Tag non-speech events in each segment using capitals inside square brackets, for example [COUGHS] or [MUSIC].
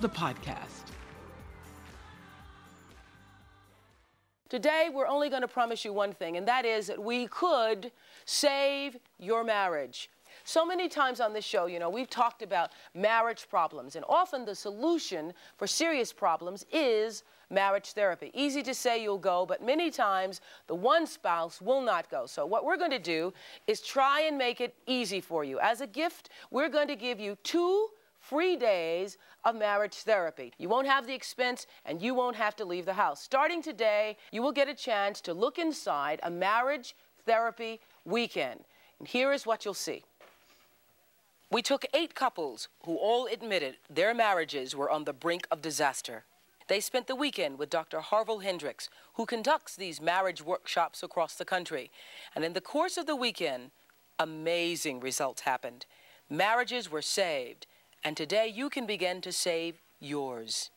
the podcast. Today, we're only going to promise you one thing, and that is that we could save your marriage. So many times on this show, you know, we've talked about marriage problems, and often the solution for serious problems is marriage therapy. Easy to say you'll go, but many times the one spouse will not go. So, what we're going to do is try and make it easy for you. As a gift, we're going to give you two free days of marriage therapy. You won't have the expense and you won't have to leave the house. Starting today, you will get a chance to look inside a marriage therapy weekend. And here is what you'll see. We took eight couples who all admitted their marriages were on the brink of disaster. They spent the weekend with Dr. Harville Hendrix, who conducts these marriage workshops across the country. And in the course of the weekend, amazing results happened. Marriages were saved, and today you can begin to save yours.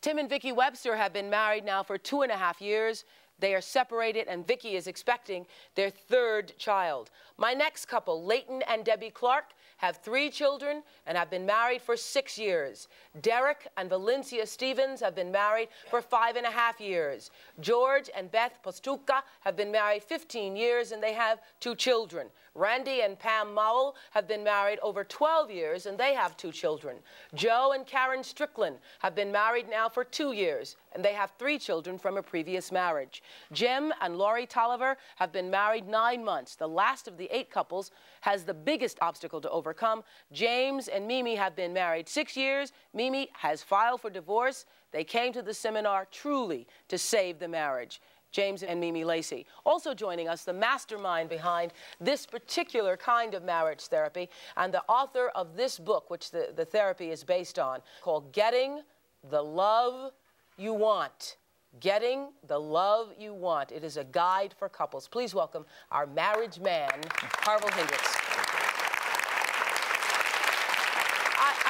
Tim and Vicki Webster have been married now for two and a half years. They are separated, and Vicki is expecting their third child. My next couple, Leighton and Debbie Clark, have three children and have been married for six years. Derek and Valencia Stevens have been married for five and a half years. George and Beth Postuka have been married 15 years and they have two children. Randy and Pam Mowell have been married over 12 years and they have two children. Joe and Karen Strickland have been married now for two years and they have three children from a previous marriage. Jim and Laurie Tolliver have been married nine months. The last of the eight couples has the biggest obstacle to overcome. James and Mimi have been married six years. Mimi has filed for divorce. They came to the seminar truly to save the marriage. James and Mimi Lacey. Also joining us, the mastermind behind this particular kind of marriage therapy and the author of this book, which the, the therapy is based on, called Getting the Love You Want. Getting the Love You Want. It is a guide for couples. Please welcome our marriage man, Harville Hendrix.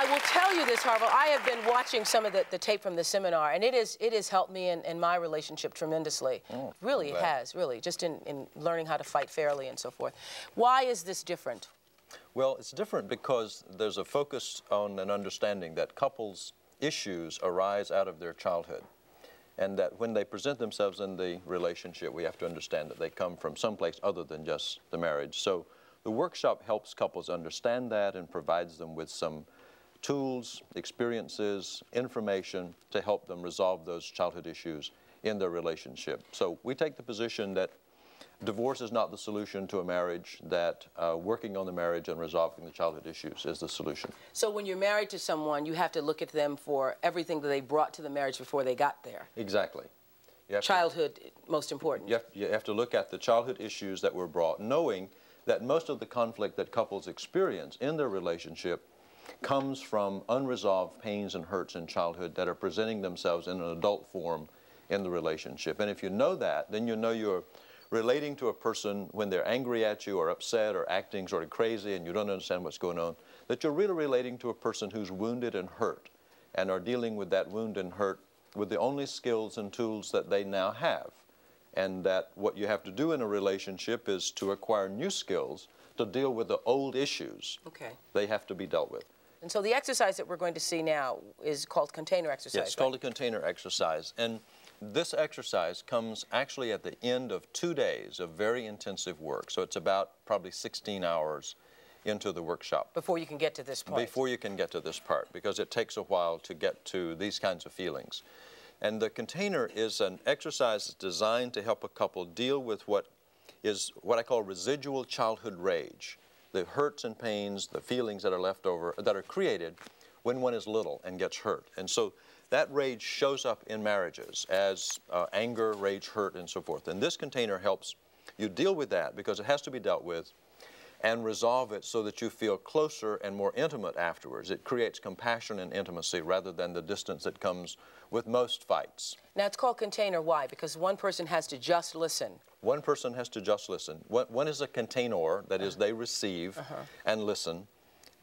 I will tell you this, Harville. I have been watching some of the, the tape from the seminar, and it is it has helped me in, in my relationship tremendously. Oh, really, it has, really, just in, in learning how to fight fairly and so forth. Why is this different? Well, it's different because there's a focus on an understanding that couples' issues arise out of their childhood. And that when they present themselves in the relationship, we have to understand that they come from someplace other than just the marriage. So the workshop helps couples understand that and provides them with some tools, experiences, information to help them resolve those childhood issues in their relationship. So we take the position that divorce is not the solution to a marriage, that uh, working on the marriage and resolving the childhood issues is the solution. So when you're married to someone, you have to look at them for everything that they brought to the marriage before they got there. Exactly. childhood to, most important. You have, you have to look at the childhood issues that were brought, knowing that most of the conflict that couples experience in their relationship comes from unresolved pains and hurts in childhood that are presenting themselves in an adult form in the relationship. And if you know that, then you know you're relating to a person when they're angry at you or upset or acting sort of crazy and you don't understand what's going on, that you're really relating to a person who's wounded and hurt and are dealing with that wound and hurt with the only skills and tools that they now have. And that what you have to do in a relationship is to acquire new skills to deal with the old issues. Okay. They have to be dealt with. And so the exercise that we're going to see now is called container exercise. Yes, it's right? called a container exercise. And this exercise comes actually at the end of two days of very intensive work. So it's about probably 16 hours into the workshop. Before you can get to this point. Before you can get to this part, because it takes a while to get to these kinds of feelings. And the container is an exercise designed to help a couple deal with what is what I call residual childhood rage. The hurts and pains, the feelings that are left over, that are created when one is little and gets hurt. And so that rage shows up in marriages as uh, anger, rage, hurt, and so forth. And this container helps you deal with that because it has to be dealt with and resolve it so that you feel closer and more intimate afterwards. It creates compassion and intimacy rather than the distance that comes with most fights. Now it's called container. Why? Because one person has to just listen. One person has to just listen. One, one is a container, that is, they receive uh-huh. and listen,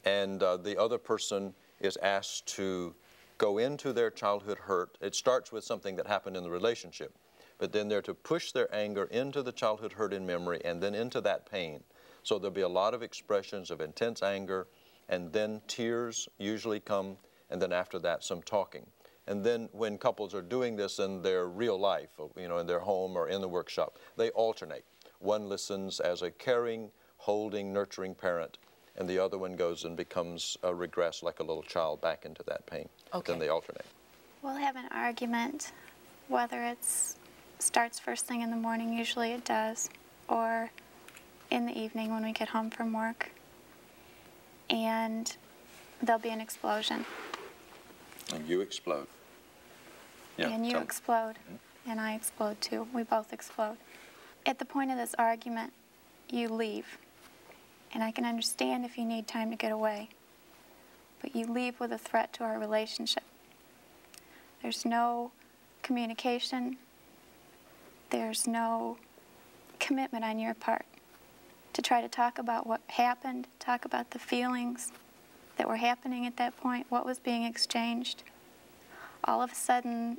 and uh, the other person is asked to go into their childhood hurt. It starts with something that happened in the relationship, but then they're to push their anger into the childhood hurt in memory and then into that pain. So there'll be a lot of expressions of intense anger, and then tears usually come, and then after that, some talking. And then when couples are doing this in their real life, uh, you know, in their home or in the workshop, they alternate. One listens as a caring, holding, nurturing parent, and the other one goes and becomes a regress like a little child back into that pain. Okay. Then they alternate. We'll have an argument, whether it starts first thing in the morning, usually it does, or in the evening when we get home from work. And there'll be an explosion. And you explode. Yeah, and you explode. Mm-hmm. And I explode too. We both explode. At the point of this argument, you leave. And I can understand if you need time to get away. But you leave with a threat to our relationship. There's no communication. There's no commitment on your part to try to talk about what happened, talk about the feelings that were happening at that point, what was being exchanged. All of a sudden,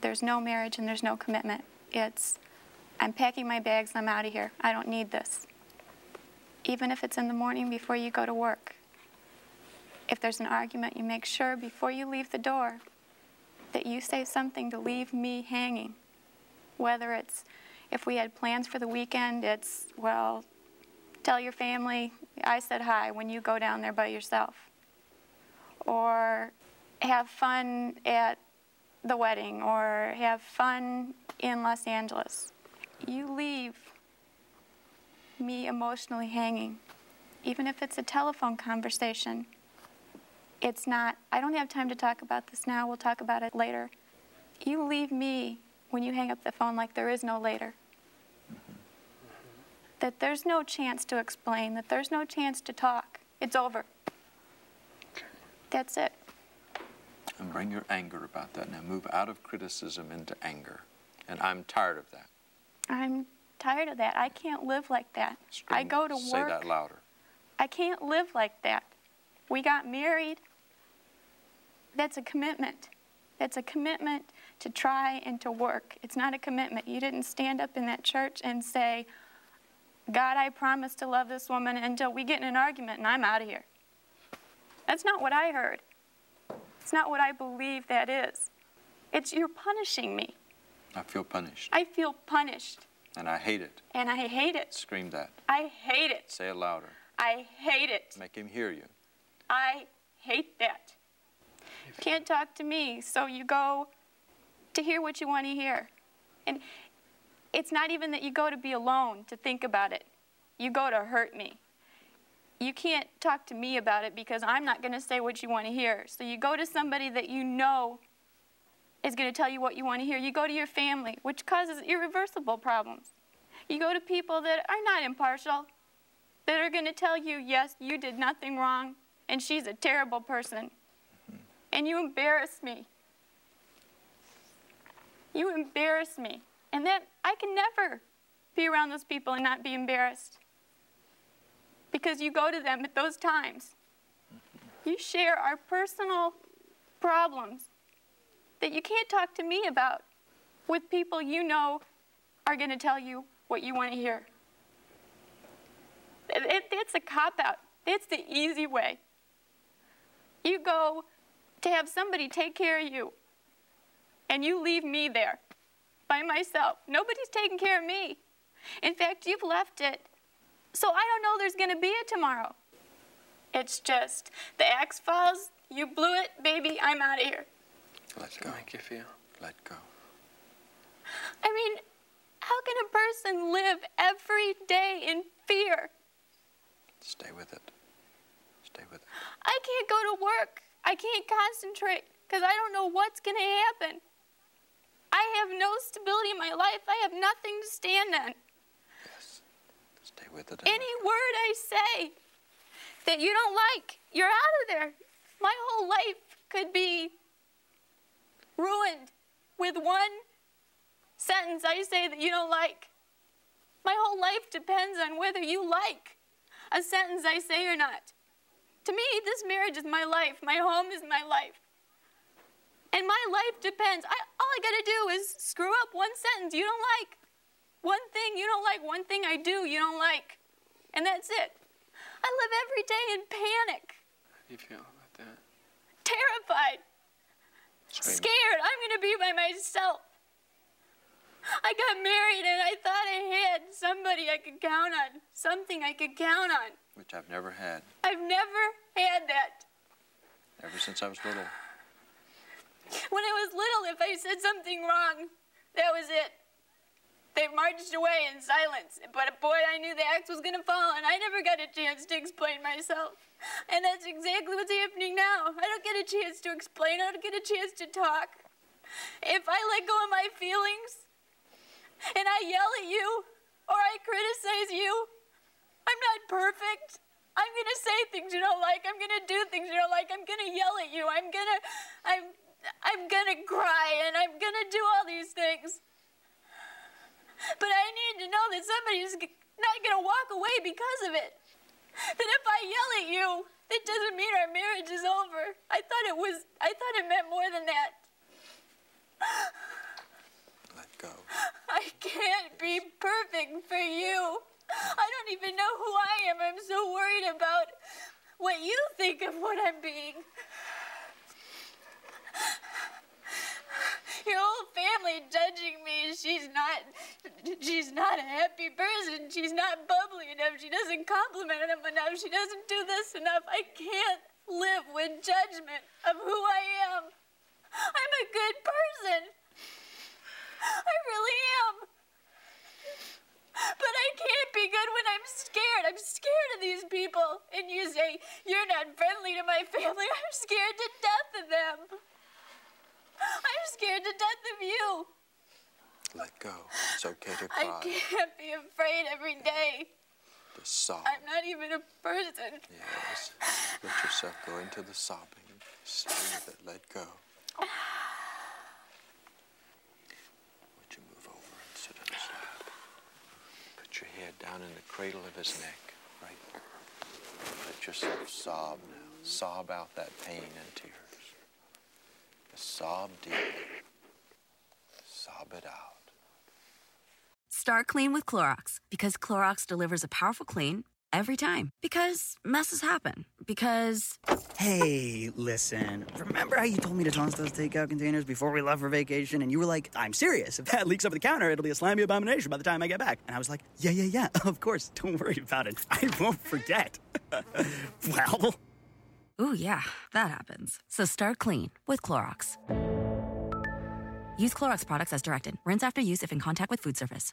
there's no marriage and there's no commitment. It's, I'm packing my bags, I'm out of here. I don't need this. Even if it's in the morning before you go to work. If there's an argument, you make sure before you leave the door that you say something to leave me hanging. Whether it's, if we had plans for the weekend, it's, well, Tell your family I said hi when you go down there by yourself. Or have fun at the wedding or have fun in Los Angeles. You leave me emotionally hanging. Even if it's a telephone conversation, it's not, I don't have time to talk about this now, we'll talk about it later. You leave me when you hang up the phone like there is no later that there's no chance to explain, that there's no chance to talk. It's over. That's it. And bring your anger about that. Now move out of criticism into anger. And I'm tired of that. I'm tired of that. I can't live like that. Scream, I go to work. Say that louder. I can't live like that. We got married. That's a commitment. That's a commitment to try and to work. It's not a commitment. You didn't stand up in that church and say, God, I promise to love this woman until we get in an argument and I'm out of here. That's not what I heard. It's not what I believe that is. It's you're punishing me. I feel punished. I feel punished. And I hate it. And I hate it. Scream that. I hate it. Say it louder. I hate it. Make him hear you. I hate that. You Can't talk to me, so you go to hear what you want to hear. And it's not even that you go to be alone to think about it. You go to hurt me. You can't talk to me about it because I'm not going to say what you want to hear. So you go to somebody that you know is going to tell you what you want to hear. You go to your family, which causes irreversible problems. You go to people that are not impartial, that are going to tell you, yes, you did nothing wrong, and she's a terrible person. And you embarrass me. You embarrass me. And then I can never be around those people and not be embarrassed. Because you go to them at those times. You share our personal problems that you can't talk to me about with people you know are going to tell you what you want to hear. It, it's a cop out. It's the easy way. You go to have somebody take care of you, and you leave me there by myself. Nobody's taking care of me. In fact, you've left it. So I don't know there's going to be a tomorrow. It's just the axe falls, you blew it, baby, I'm out of here. Let go. Make you feel? Let go. I mean, how can a person live every day in fear? Stay with it. Stay with it. I can't go to work. I can't concentrate because I don't know what's going to happen. I have no stability in my life. I have nothing to stand on. Yes. Stay with it. Any word I say that you don't like, you're out of there. My whole life could be ruined with one sentence I say that you don't like. My whole life depends on whether you like a sentence I say or not. To me, this marriage is my life. My home is my life. And my life depends. I, all I gotta do is screw up one sentence you don't like. One thing you don't like, one thing I do you don't like. And that's it. I live every day in panic. How do you feel about that? Terrified. Scared. I'm gonna be by myself. I got married and I thought I had somebody I could count on, something I could count on. Which I've never had. I've never had that. Ever since I was little. [LAUGHS] When I was little, if I said something wrong, that was it. They marched away in silence. But boy, I knew the axe was going to fall, and I never got a chance to explain myself. And that's exactly what's happening now. I don't get a chance to explain, I don't get a chance to talk. If I let go of my feelings, and I yell at you or I criticize you, I'm not perfect. I'm gonna say things you don't like. I'm gonna do things you don't like. I'm gonna yell at you. I'm gonna, I'm, I'm gonna cry and I'm gonna do all these things. But I need to know that somebody's not gonna walk away because of it. That if I yell at you, it doesn't mean our marriage is over. I thought it was, I thought it meant more than that Let go. I can't be perfect for you. I don't even know who I am. I'm so worried about what you think of what I'm being. Your whole family judging me. She's not she's not a happy person. She's not bubbly enough. She doesn't compliment him enough. She doesn't do this enough. I can't live with judgment of who I am. I'm a good person. I really am. But I can't be good when I'm scared. I'm scared of these people. And you say, You're not friendly to my family. [LAUGHS] I'm scared to death of them. [LAUGHS] I'm scared to death of you. Let go. It's okay to cry. I can't be afraid every day. Just sob. I'm not even a person. Yes. Let yourself go into the sobbing. Stay with it. Let go. Would you move over and sit on his lap? Put your head down in the cradle of his neck, right? Let yourself sob now. Sob out that pain and tears. Just sob deep. Sob it out. Start clean with Clorox because Clorox delivers a powerful clean every time. Because messes happen. Because. Hey, listen. Remember how you told me to toss those takeout containers before we left for vacation? And you were like, I'm serious. If that leaks over the counter, it'll be a slimy abomination by the time I get back. And I was like, yeah, yeah, yeah. [LAUGHS] Of course. Don't worry about it. I won't forget. [LAUGHS] well. Ooh, yeah, that happens. So start clean with Clorox. Use Clorox products as directed. Rinse after use if in contact with food surface.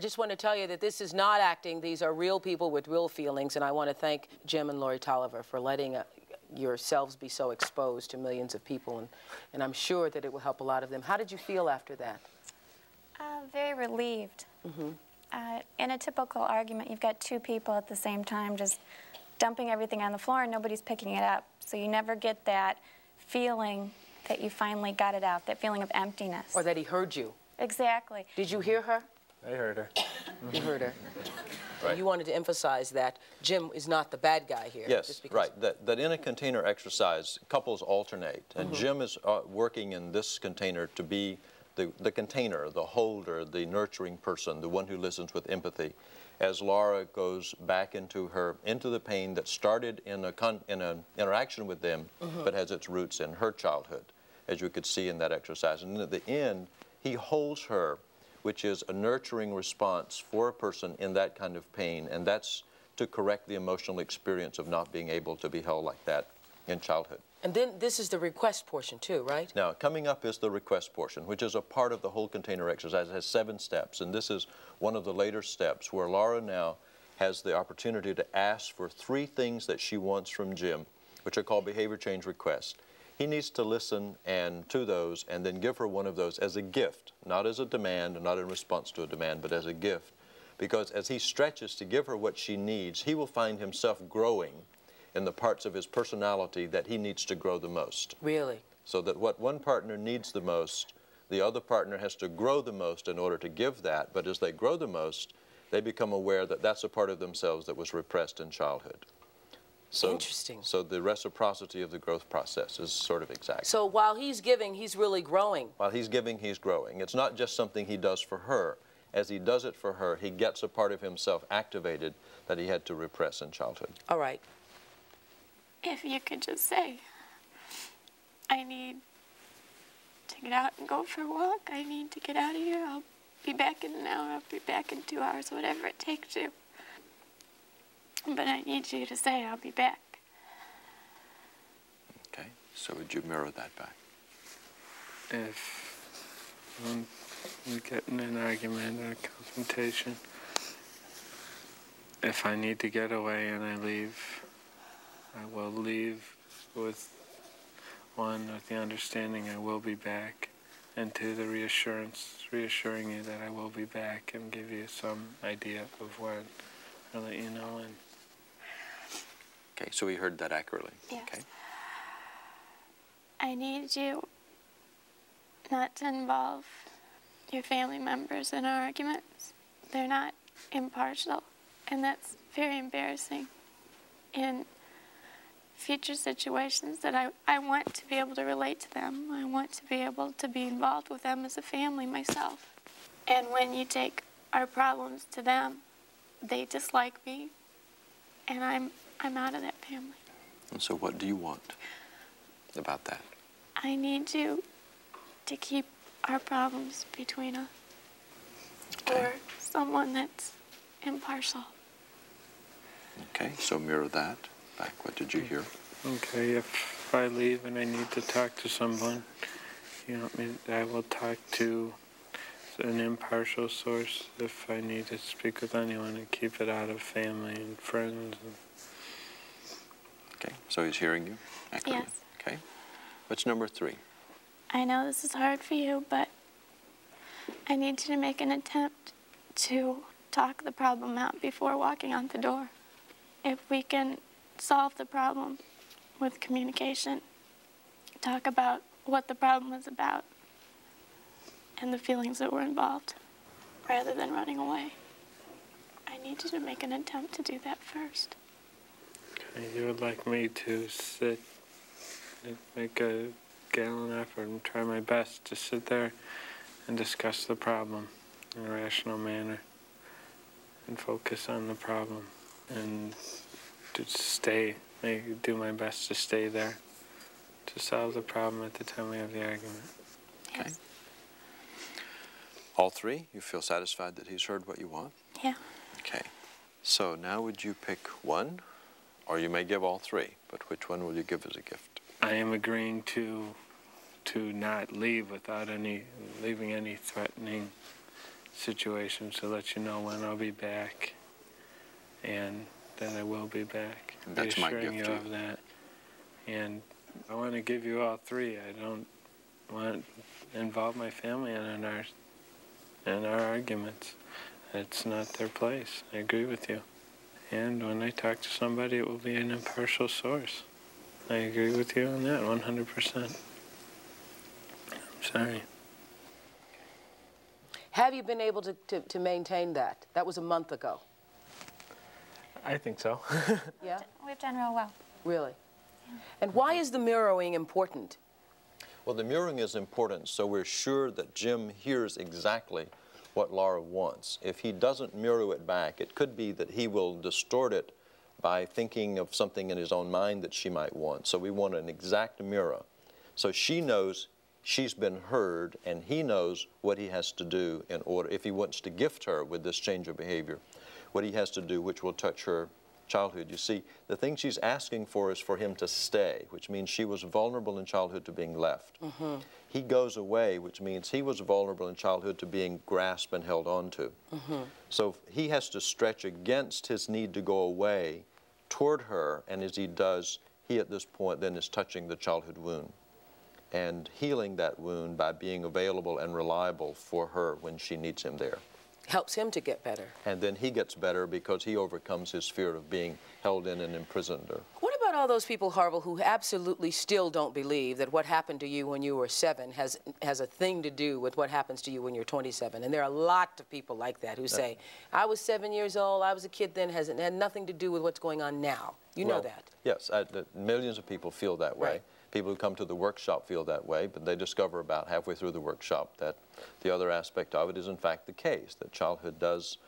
I just want to tell you that this is not acting. These are real people with real feelings, and I want to thank Jim and Lori Tolliver for letting uh, yourselves be so exposed to millions of people, and, and I'm sure that it will help a lot of them. How did you feel after that? Uh, very relieved. Mm-hmm. Uh, in a typical argument, you've got two people at the same time just dumping everything on the floor, and nobody's picking it up. So you never get that feeling that you finally got it out, that feeling of emptiness. Or that he heard you. Exactly. Did you hear her? I heard her. [COUGHS] you heard her. Right. You wanted to emphasize that Jim is not the bad guy here. Yes, right. That, that in a container exercise, couples alternate. And mm -hmm. Jim is uh, working in this container to be the, the container, the holder, the nurturing person, the one who listens with empathy. As Laura goes back into her into the pain that started in a con, in an interaction with them, mm -hmm. but has its roots in her childhood, as you could see in that exercise. And at the end, he holds her which is a nurturing response for a person in that kind of pain, and that's to correct the emotional experience of not being able to be held like that in childhood. And then this is the request portion too, right? Now, coming up is the request portion, which is a part of the whole container exercise. It has seven steps, and this is one of the later steps where Laura now has the opportunity to ask for three things that she wants from Jim, which are called behavior change requests. He needs to listen and to those and then give her one of those as a gift, not as a demand, not in response to a demand, but as a gift. Because as he stretches to give her what she needs, he will find himself growing in the parts of his personality that he needs to grow the most. Really? So that what one partner needs the most, the other partner has to grow the most in order to give that. But as they grow the most, they become aware that that's a part of themselves that was repressed in childhood. So, Interesting. So the reciprocity of the growth process is sort of exact. So while he's giving, he's really growing. While he's giving, he's growing. It's not just something he does for her. As he does it for her, he gets a part of himself activated that he had to repress in childhood. All right. If you could just say, I need to get out and go for a walk. I need to get out of here. I'll be back in an hour. I'll be back in two hours, whatever it takes you. But I need you to say I'll be back. Okay, so would you mirror that back? If I'm getting an argument or a confrontation, if I need to get away and I leave, I will leave with one, with the understanding I will be back, and two, the reassurance, reassuring you that I will be back and give you some idea of when I'll let you know and Okay, so we heard that accurately. Yes. Okay. I need you not to involve your family members in our arguments. They're not impartial, and that's very embarrassing. In future situations that I, I want to be able to relate to them. I want to be able to be involved with them as a family myself. And when you take our problems to them, they dislike me, and I'm I'm out of that family. And so, what do you want about that? I need you to keep our problems between us. Okay. Or someone that's impartial. Okay, so mirror that. Back, what did you hear? Okay, if I leave and I need to talk to someone, you know, I will talk to an impartial source if I need to speak with anyone and keep it out of family and friends. And Okay, so he's hearing you accurately. Yes. Okay. What's number three? I know this is hard for you, but I need you to make an attempt to talk the problem out before walking out the door. If we can solve the problem with communication, talk about what the problem is about and the feelings that were involved, rather than running away. I need you to make an attempt to do that first. You would like me to sit, make a gallant effort and try my best to sit there and discuss the problem. in a rational manner and focus on the problem and to stay, make, do my best to stay there to solve the problem at the time we have the argument. Okay. All three? You feel satisfied that he's heard what you want? Yeah. Okay. So now would you pick one, or you may give all three, but which one will you give as a gift? I am agreeing to to not leave without any leaving any threatening situation to let you know when I'll be back and that I will be back. And that's my gift you to of that. And I want to give you all three. I don't want to involve my family in our in our arguments. It's not their place. I agree with you. And when I talk to somebody, it will be an impartial source. I agree with you on that 100%. I'm sorry. Have you been able to, to, to maintain that? That was a month ago. I think so. [LAUGHS] yeah? We've done real well. Really? And why is the mirroring important? Well, the mirroring is important so we're sure that Jim hears exactly what Laura wants. If he doesn't mirror it back, it could be that he will distort it by thinking of something in his own mind that she might want. So we want an exact mirror. So she knows she's been heard and he knows what he has to do in order, if he wants to gift her with this change of behavior, what he has to do which will touch her childhood. You see, the thing she's asking for is for him to stay, which means she was vulnerable in childhood to being left. Mm-hmm. He goes away, which means he was vulnerable in childhood to being grasped and held onto. Mm-hmm. So he has to stretch against his need to go away toward her, and as he does, he at this point then is touching the childhood wound and healing that wound by being available and reliable for her when she needs him there helps him to get better. And then he gets better because he overcomes his fear of being held in and imprisoned. Or... What about all those people, Harville, who absolutely still don't believe that what happened to you when you were seven has has a thing to do with what happens to you when you're 27? And there are a lot of people like that who uh, say, "I was seven years old, I was a kid then, has had nothing to do with what's going on now." You well, know that. Yes, I, millions of people feel that way. Right. People who come to the workshop feel that way, but they discover about halfway through the workshop that the other aspect of it is in fact the case, that childhood does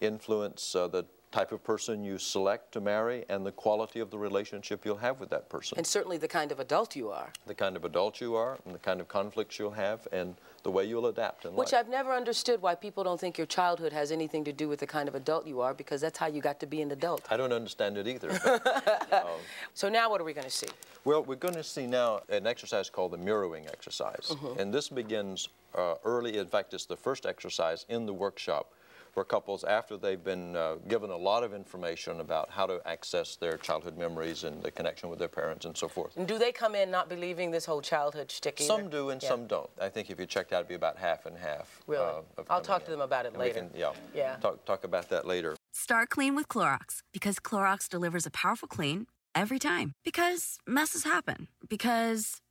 influence uh, the type of person you select to marry and the quality of the relationship you'll have with that person. And certainly the kind of adult you are. The kind of adult you are and the kind of conflicts you'll have and the way you'll adapt in Which life. I've never understood why people don't think your childhood has anything to do with the kind of adult you are because that's how you got to be an adult. I don't understand it either. But, [LAUGHS] um, so now what are we going to see? Well, we're going to see now an exercise called the mirroring exercise. Mhm. And this begins uh, early. In fact, it's the first exercise in the workshop where couples, after they've been uh, given a lot of information about how to access their childhood memories and the connection with their parents and so forth. And do they come in not believing this whole childhood shtick either? Some do and Yeah. some don't. I think if you checked out, it'd be about half and half. Really? uh, of I'll coming talk to in. them about it And we later. can- yeah. Yeah. Talk, talk about that later. Start clean with Clorox because Clorox delivers a powerful clean every time. Because messes happen. Because.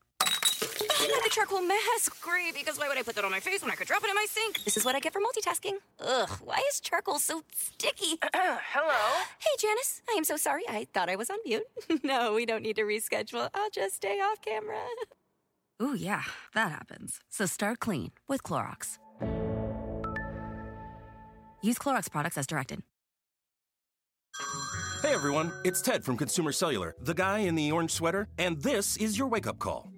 I got the charcoal mask. Great, because why would I put that on my face when I could drop it in my sink? This is what I get for multitasking. Ugh, why is charcoal so sticky? [CLEARS THROAT] Hello? Hey, Janice. I am so sorry. I thought I was on mute. [LAUGHS] no, we don't need to reschedule. I'll just stay off camera. Ooh, yeah, that happens. So start clean with Clorox. Use Clorox products as directed. Hey everyone, it's Ted from Consumer Cellular, the guy in the orange sweater, and this is your wake up call.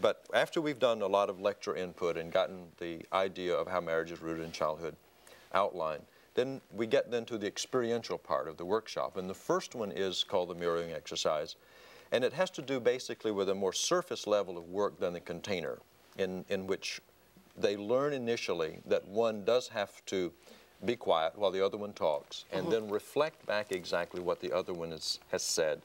But after we've done a lot of lecture input and gotten the idea of how marriage is rooted in childhood outlined, then we get then to the experiential part of the workshop. And the first one is called the mirroring exercise. And it has to do basically with a more surface level of work than the container, in, in which they learn initially that one does have to be quiet while the other one talks, and Mhm. then reflect back exactly what the other one is, has said,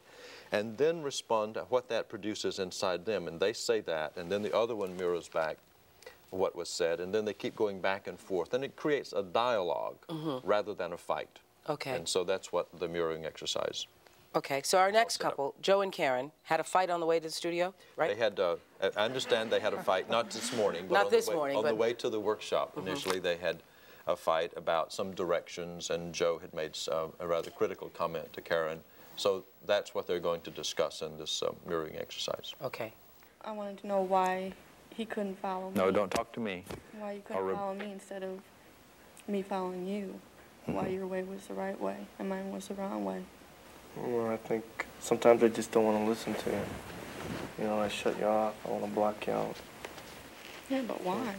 and then respond to what that produces inside them. And they say that, and then the other one mirrors back what was said, and then they keep going back and forth, and it creates a dialogue Mhm. rather than a fight. Okay. And so that's what the mirroring exercise Okay, so our next couple, Joe and Karen, had a fight on the way to the studio, right? They had, uh, I understand they had a fight, not this morning, but Not on this the way, morning, on the way to the workshop. Mhm. Initially, they had a fight about some directions, and Joe had made uh, a rather critical comment to Karen. So that's what they're going to discuss in this uh, mirroring exercise. Okay. I wanted to know why he couldn't follow me. No, don't talk to me. Why you couldn't follow me instead of me following you. Why Mhm. your way was the right way and mine was the wrong way. Well, I think sometimes I just don't want to listen to you. You know, I shut you off. I want to block you out. Yeah, but why?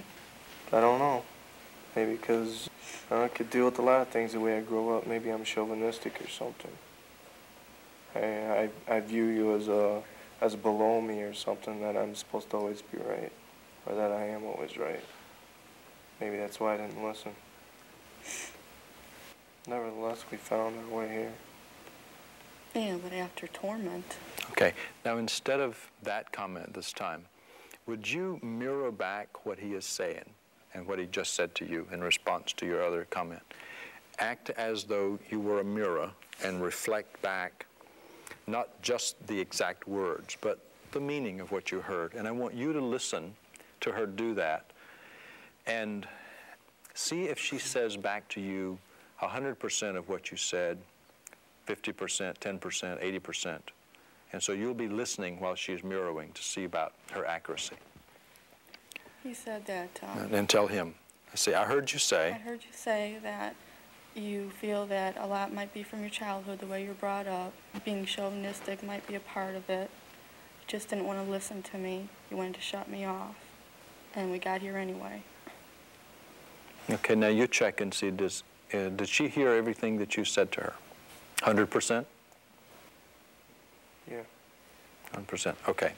I don't know. Maybe because I could deal with a lot of things the way I grew up. Maybe I'm chauvinistic or something. I, I, I view you as a as below me or something that I'm supposed to always be right, or that I am always right. Maybe that's why I didn't listen. Nevertheless, we found our way here. Yeah, but after torment. Okay, now instead of that comment this time, would you mirror back what he is saying and what he just said to you in response to your other comment? Act as though you were a mirror and reflect back not just the exact words, but the meaning of what you heard. And I want you to listen to her do that and see if she says back to you 100% of what you said 50%, 10%, 80%. And so you'll be listening while she's mirroring to see about her accuracy. He said that. Um, And then tell him, I see, I heard you say. I heard you say that you feel that a lot might be from your childhood, the way you're brought up. Being chauvinistic might be a part of it. You just didn't want to listen to me. You wanted to shut me off. And we got here anyway. okay, now you check and see, does, uh, did she hear everything that you said to her? 100%? Yeah. 100%. Okay.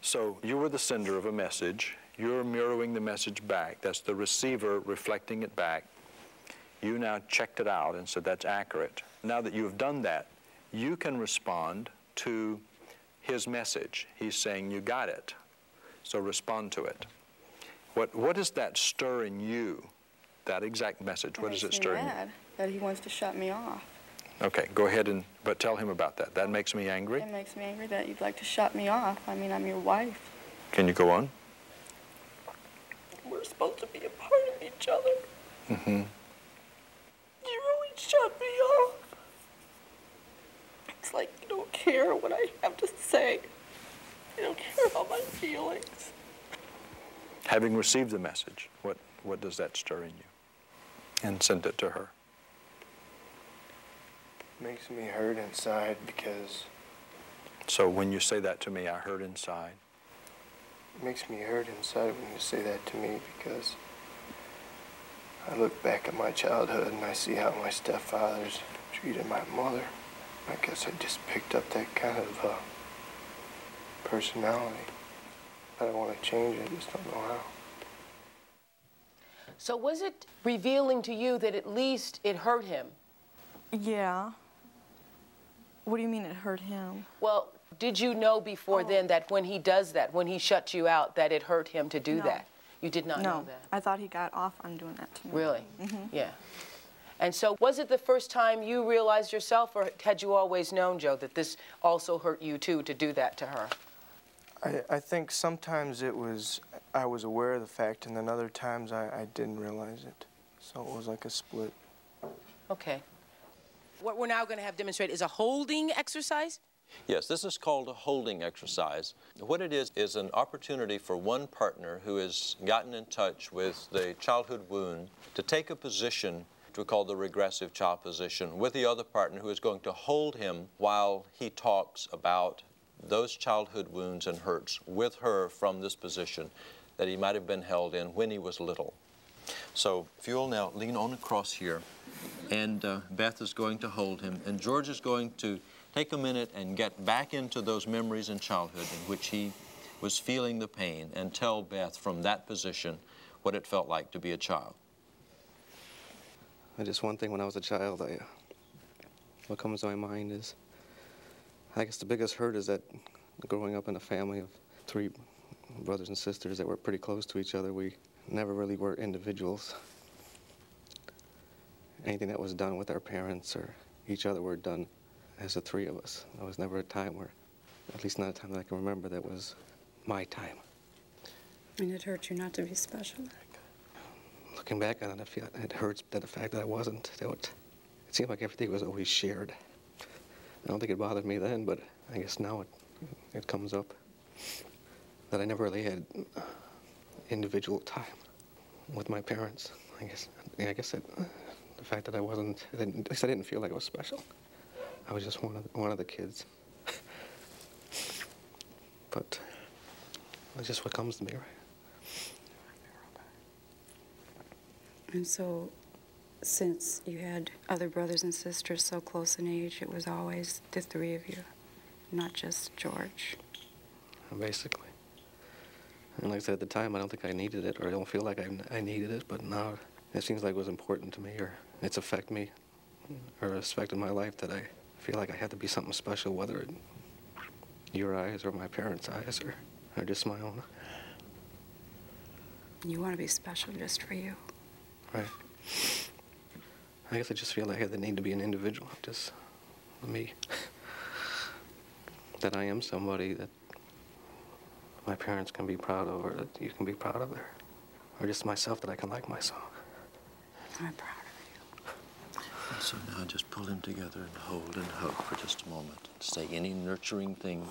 So you were the sender of a message. You're mirroring the message back. That's the receiver reflecting it back. You now checked it out and said that's accurate. Now that you have done that, you can respond to his message. He's saying you got it. So respond to it. What, what does that stir in you? That exact message. What does it stir in you? mad that he wants to shut me off. Okay, go ahead and but tell him about that. That makes me angry. It makes me angry that you'd like to shut me off. I mean, I'm your wife. Can you go on? We're supposed to be a part of each other. Mm-hmm. You really shut me off. It's like you don't care what I have to say. You don't care about my feelings. Having received the message, what what does that stir in you? And send it to her. Makes me hurt inside because So when you say that to me, I hurt inside. it makes me hurt inside when you say that to me because I look back at my childhood and I see how my stepfathers treated my mother. I guess I just picked up that kind of uh, personality. don't want to change it, I just don't know how. So was it revealing to you that at least it hurt him? Yeah. What do you mean it hurt him? Well, did you know before then that when he does that, when he shuts you out, that it hurt him to do No. that? You did not no, know that. I thought he got off on doing that to me. Really? Mm -hmm. Yeah. And so, was it the first time you realized yourself, or had you always known, Joe, that this also hurt you too to do that to her? I, I think sometimes it was, I was aware of the fact, and then other times I, I didn't realize it. So it was like a split. Okay. What we're now going to have demonstrated is a holding exercise. Yes, this is called a holding exercise. What it is is an opportunity for one partner who has gotten in touch with the childhood wound to take a position we call the regressive child position with the other partner who is going to hold him while he talks about those childhood wounds and hurts with her from this position that he might have been held in when he was little. So if you'll now lean on across here, and uh, Beth is going to hold him, and George is going to take a minute and get back into those memories in childhood in which he was feeling the pain and tell Beth from that position what it felt like to be a child. Just one thing when I was a child, I, what comes to my mind is, I guess the biggest hurt is that growing up in a family of three brothers and sisters that were pretty close to each other, we never really were individuals. Anything that was done with our parents or each other were done as the three of us. There was never a time where, at least not a time that I can remember, that was my time. And it hurt you not to be special? Looking back on it, I feel it hurts that the fact that I wasn't. That it seemed like everything was always shared. I don't think it bothered me then, but I guess now it, it comes up that I never really had uh, individual time with my parents. I guess, I guess it, uh, the fact that I wasn't, at least I didn't feel like I was special. I was just one of the, one of the kids. [LAUGHS] but that's just what comes to me, right? And so, since you had other brothers and sisters so close in age, it was always the three of you, not just George. Basically. And like I said at the time, I don't think I needed it, or I don't feel like I, I needed it, but now it seems like it was important to me, or it's affected me, or it's affected my life that I feel like I had to be something special, whether in your eyes or my parents' eyes, or, or just my own. You want to be special just for you. Right. I guess I just feel like I had the need to be an individual, just let me. [LAUGHS] that I am somebody that my parents can be proud of or that you can be proud of there. Or just myself that I can like myself. I'm proud of you. And so now just pull him together and hold and hug for just a moment. Say any nurturing thing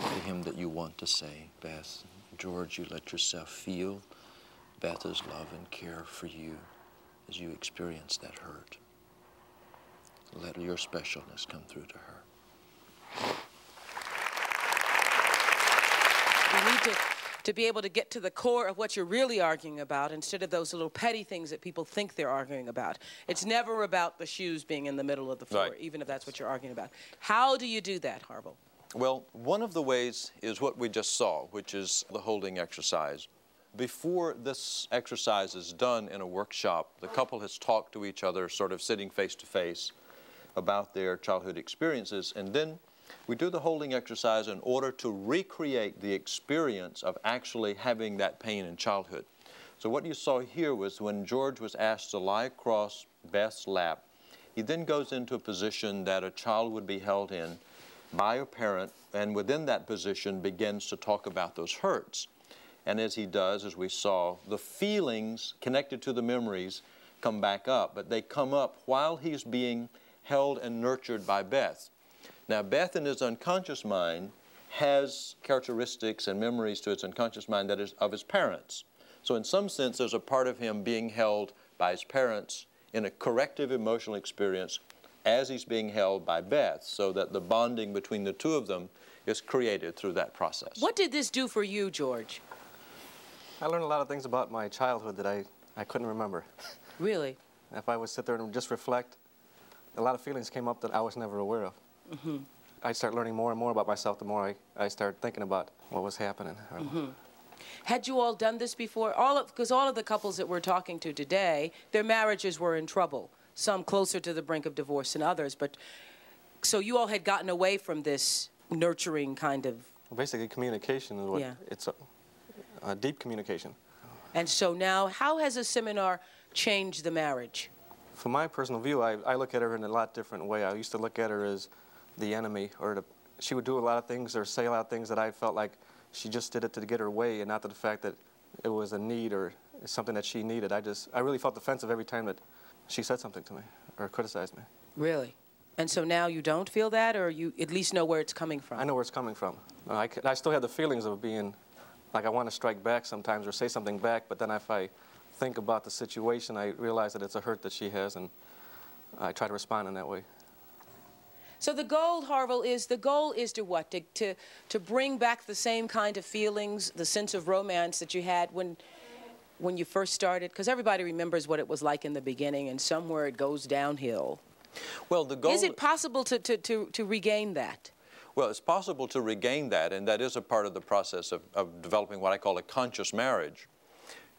to him that you want to say, Beth. George, you let yourself feel Beth's love and care for you as you experience that hurt. Let your specialness come through to her. We need to, to be able to get to the core of what you're really arguing about instead of those little petty things that people think they're arguing about. It's never about the shoes being in the middle of the floor, right. even if that's what you're arguing about. How do you do that, Harville? Well, one of the ways is what we just saw, which is the holding exercise. Before this exercise is done in a workshop, the couple has talked to each other, sort of sitting face to face, about their childhood experiences, and then we do the holding exercise in order to recreate the experience of actually having that pain in childhood. So what you saw here was when George was asked to lie across Beth's lap, he then goes into a position that a child would be held in by a parent, and within that position begins to talk about those hurts. And as he does, as we saw, the feelings connected to the memories come back up, but they come up while he's being held and nurtured by Beth. Now, Beth in his unconscious mind has characteristics and memories to its unconscious mind that is of his parents. So, in some sense, there's a part of him being held by his parents in a corrective emotional experience as he's being held by Beth, so that the bonding between the two of them is created through that process. What did this do for you, George? I learned a lot of things about my childhood that I, I couldn't remember. Really? If I would sit there and just reflect, a lot of feelings came up that I was never aware of. Mm-hmm. I start learning more and more about myself the more I, I start thinking about what was happening. Mm-hmm. Had you all done this before? All of because all of the couples that we're talking to today, their marriages were in trouble. Some closer to the brink of divorce than others. But so you all had gotten away from this nurturing kind of. Well, basically, communication is what yeah. it's a, a deep communication. And so now, how has a seminar changed the marriage? From my personal view, I, I look at her in a lot different way. I used to look at her as the enemy, or the, she would do a lot of things or say a lot of things that I felt like she just did it to get her way, and not to the fact that it was a need or something that she needed. I just, I really felt defensive every time that she said something to me or criticized me. Really? And so now you don't feel that, or you at least know where it's coming from? I know where it's coming from. I, I still have the feelings of being like I want to strike back sometimes or say something back, but then if I think about the situation, I realize that it's a hurt that she has, and I try to respond in that way. So the goal, Harville, is the goal is to what? To, to, to bring back the same kind of feelings, the sense of romance that you had when, when you first started? Because everybody remembers what it was like in the beginning, and somewhere it goes downhill. Well, the goal... Is it possible to, to, to, to regain that? Well, it's possible to regain that, and that is a part of the process of, of developing what I call a conscious marriage.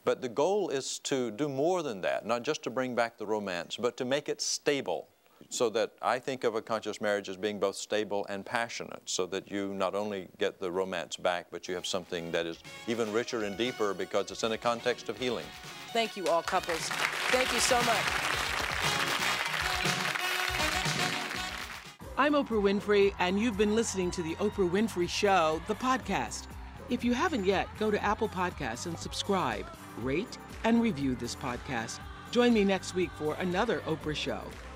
But the goal is to do more than that, not just to bring back the romance, but to make it stable so that I think of a conscious marriage as being both stable and passionate, so that you not only get the romance back, but you have something that is even richer and deeper because it's in a context of healing. Thank you, all couples. Thank you so much. I'm Oprah Winfrey, and you've been listening to The Oprah Winfrey Show, the podcast. If you haven't yet, go to Apple Podcasts and subscribe, rate, and review this podcast. Join me next week for another Oprah Show,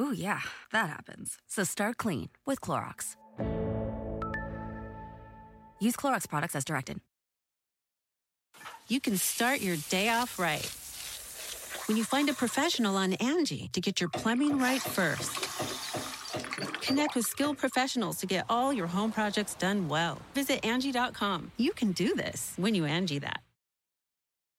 Ooh, yeah, that happens. So start clean with Clorox. Use Clorox products as directed. You can start your day off right when you find a professional on Angi to get your plumbing right first. Connect with skilled professionals to get all your home projects done well. Visit Angi.com. You can do this when you Angi that.